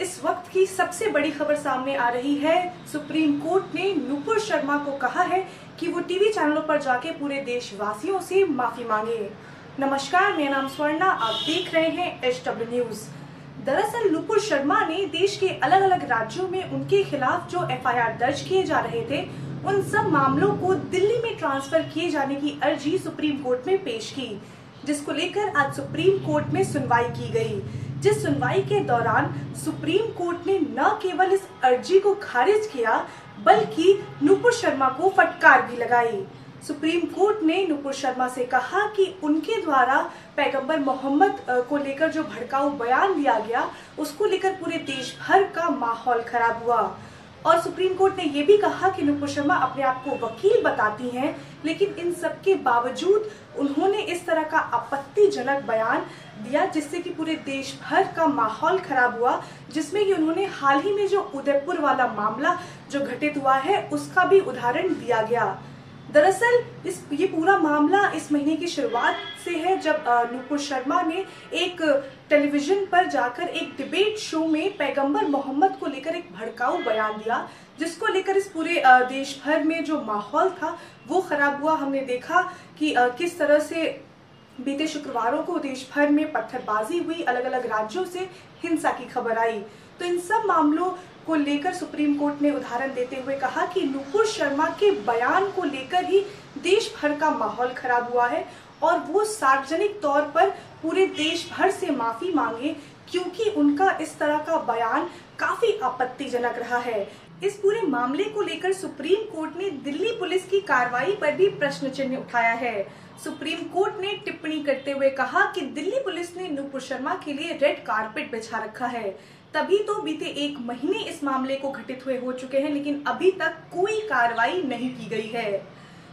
इस वक्त की सबसे बड़ी खबर सामने आ रही है। सुप्रीम कोर्ट ने नुपुर शर्मा को कहा है कि वो टीवी चैनलों पर जाके पूरे देशवासियों से माफ़ी मांगे। नमस्कार, मेरा नाम स्वर्णा, आप देख रहे हैं एच डब्ल्यू न्यूज़। दरअसल नुपुर शर्मा ने देश के अलग अलग राज्यों में उनके खिलाफ जो एफआईआर दर्ज किए जा रहे थे, उन सब मामलों को दिल्ली में ट्रांसफ़र किए जाने की अर्जी सुप्रीम कोर्ट में पेश की, जिसको लेकर आज सुप्रीम कोर्ट में सुनवाई की गई। जिस सुनवाई के दौरान सुप्रीम कोर्ट ने न केवल इस अर्जी को खारिज किया, बल्कि नुपुर शर्मा को फटकार भी लगाई। सुप्रीम कोर्ट ने नुपुर शर्मा से कहा कि उनके द्वारा पैगंबर मोहम्मद को लेकर जो भड़काऊ बयान दिया गया, उसको लेकर पूरे देश भर का माहौल खराब हुआ। और सुप्रीम कोर्ट ने यह भी कहा कि नुपुर शर्मा अपने आप को वकील बताती हैं, लेकिन इन सब के बावजूद उन्होंने इस तरह का आपत्तिजनक बयान दिया जिससे कि पूरे देश भर का माहौल खराब हुआ, जिसमें कि उन्होंने हाल ही में जो उदयपुर वाला मामला जो घटित हुआ है, उसका भी उदाहरण दिया गया। दरअसल, इस, ये पूरा मामला इस महीने की शुरुआत से है, जब नुपुर शर्मा ने एक टेलीविज़न पर जाकर एक डिबेट शो में पैगंबर मोहम्मद को लेकर एक भड़काऊ बयान दिया, जिसको लेकर इस पूरे देश भर में जो माहौल था, वो खराब हुआ। हमने देखा कि किस तरह से बीते शुक्रवारों को देश भर में पत्थरबाजी हुई अलग अलग राज्यों से हिंसा की खबर आई। तो इन सब मामलों को लेकर सुप्रीम कोर्ट ने उदाहरण देते हुए कहा कि नुपुर शर्मा के बयान को लेकर ही देश भर का माहौल खराब हुआ है और वो सार्वजनिक तौर पर पूरे देश भर से माफ़ी मांगे, क्योंकि उनका इस तरह का बयान काफ़ी आपत्तिजनक रहा है। इस पूरे मामले को लेकर सुप्रीम कोर्ट ने दिल्ली पुलिस की कार्रवाई पर भी प्रश्न चिन्ह उठाया है। सुप्रीम कोर्ट ने टिप्पणी करते हुए कहा कि दिल्ली पुलिस ने नुपुर शर्मा के लिए रेड कारपेट बिछा रखा है। तभी तो बीते एक महीने इस मामले को घटित हुए हो चुके हैं, लेकिन अभी तक कोई कार्रवाई नहीं की गई है।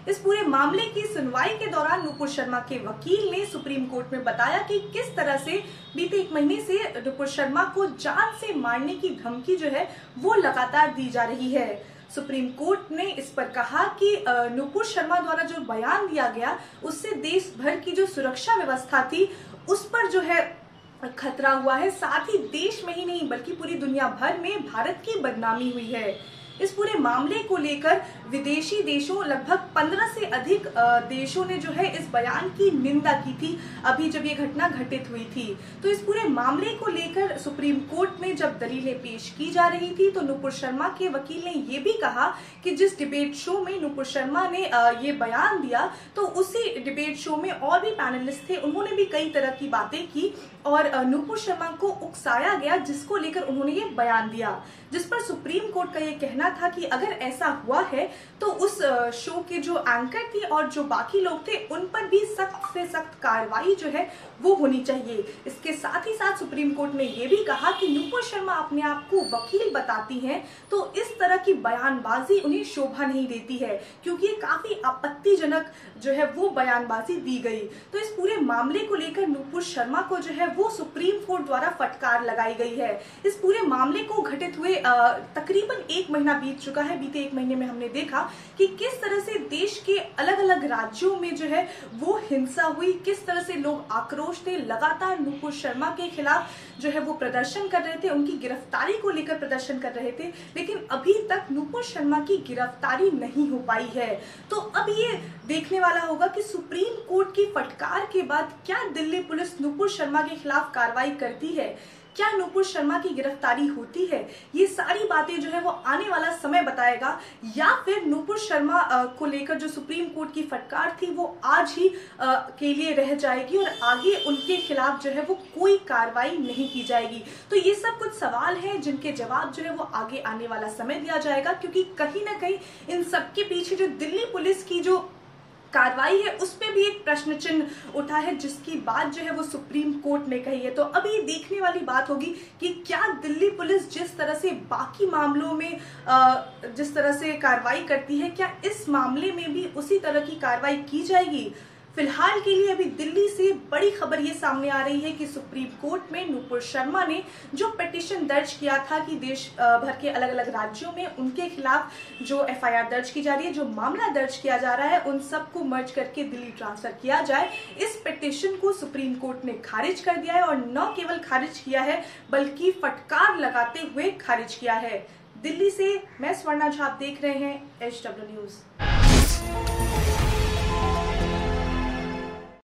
इस पूरे मामले की सुनवाई के दौरान नुपुर शर्मा के वकील ने सुप्रीम कोर्ट में बताया कि किस तरह से बीते एक महीने से नुपुर शर्मा को जान से मारने की धमकी जो है, वो लगातार दी जा रही है। सुप्रीम कोर्ट ने इस पर कहा कि नुपुर शर्मा द्वारा जो बयान दिया गया, उससे देश भर की जो सुरक्षा व्यवस्था थी, उस पर जो है खतरा हुआ है। साथ ही देश में ही नहीं, बल्कि पूरी दुनिया भर में भारत की बदनामी हुई है। इस पूरे मामले को लेकर विदेशी देशों, लगभग 15 से अधिक देशों ने जो है इस बयान की निंदा की थी, अभी जब ये घटना घटित हुई थी। तो इस पूरे मामले को लेकर सुप्रीम कोर्ट में जब दलीलें पेश की जा रही थी तो नुपुर शर्मा के वकील ने ये भी कहा कि जिस डिबेट शो में नुपुर शर्मा ने ये बयान दिया तो उसी डिबेट शो में और भी पैनलिस्ट थे, उन्होंने भी कई तरह की बातें की और नुपुर शर्मा को उकसाया गया, जिसको लेकर उन्होंने ये बयान दिया। जिस पर सुप्रीम कोर्ट का ये कहना था कि अगर ऐसा हुआ है तो उस शो के जो एंकर थी और जो बाकी लोग थे, उन पर भी सख्त से सख्त कार्रवाई जो है, वो होनी चाहिए। इसके साथ ही साथ सुप्रीम कोर्ट ने ये भी कहा कि नुपुर शर्मा अपने आप को वकील बताती हैं तो इस तरह की बयानबाजी उन्हें शोभा नहीं देती है, क्योंकि काफ़ी आपत्तिजनक जो है, वो बयानबाजी दी गई। तो इस पूरे मामले को लेकर नुपुर शर्मा को जो है, वो सुप्रीम कोर्ट द्वारा फटकार लगाई गई है। इस पूरे मामले को घटित हुए तकरीबन एक महीना बीत चुका है। बीते एक महीने में हमने देखा कि किस तरह से देश के अलग अलग राज्यों में जो है वो हिंसा हुई, किस तरह से लोग आक्रोश थे, लगातार नुपुर शर्मा के खिलाफ जो है वो प्रदर्शन कर रहे थे, उनकी गिरफ्तारी को लेकर प्रदर्शन कर रहे थे, लेकिन अभी तक नुपुर शर्मा की गिरफ्तारी नहीं हो पाई है। तो अब ये देखने वाला होगा कि सुप्रीम कोर्ट की फटकार के बाद क्या दिल्ली पुलिस नुपुर शर्मा के खिलाफ कार्रवाई करती है। क्या नुपुर शर्मा की गिरफ्तारी होती है? ये सारी बातें जो है वो आने वाला समय बताएगा। या फिर नुपुर शर्मा को लेकर जो सुप्रीम कोर्ट की फटकार थी, वो आज ही के लिए रह जाएगी और आगे उनके खिलाफ जो है वो कोई कार्रवाई नहीं की जाएगी। तो ये सब कुछ सवाल है जिनके जवाब जो है वो आगे आने वाला समय दिया जाएगा, क्योंकि कहीं ना कहीं इन सबके पीछे जो दिल्ली पुलिस की जो कार्रवाई है, उस पर भी एक प्रश्न चिन्ह उठा है, जिसकी बात जो है वो सुप्रीम कोर्ट ने कही है। तो अब ये देखने वाली बात होगी कि क्या दिल्ली पुलिस जिस तरह से बाकी मामलों में जिस तरह से कार्रवाई करती है, क्या इस मामले में भी उसी तरह की कार्रवाई की जाएगी? फ़िलहाल के लिए अभी दिल्ली से बड़ी खबर ये सामने आ रही है कि सुप्रीम कोर्ट में नूपुर शर्मा ने जो पिटिशन दर्ज किया था कि देश भर के अलग अलग राज्यों में उनके खिलाफ जो एफआईआर दर्ज की जा रही है, जो मामला दर्ज किया जा रहा है, उन सबको मर्ज करके दिल्ली ट्रांसफ़र किया जाए। इस पिटिशन को सुप्रीम कोर्ट ने खारिज कर दिया है और न केवल खारिज किया है, बल्कि फटकार लगाते हुए खारिज किया है। दिल्ली से मैं स्वर्णा झा देख रहे हैं एच डब्ल्यू न्यूज़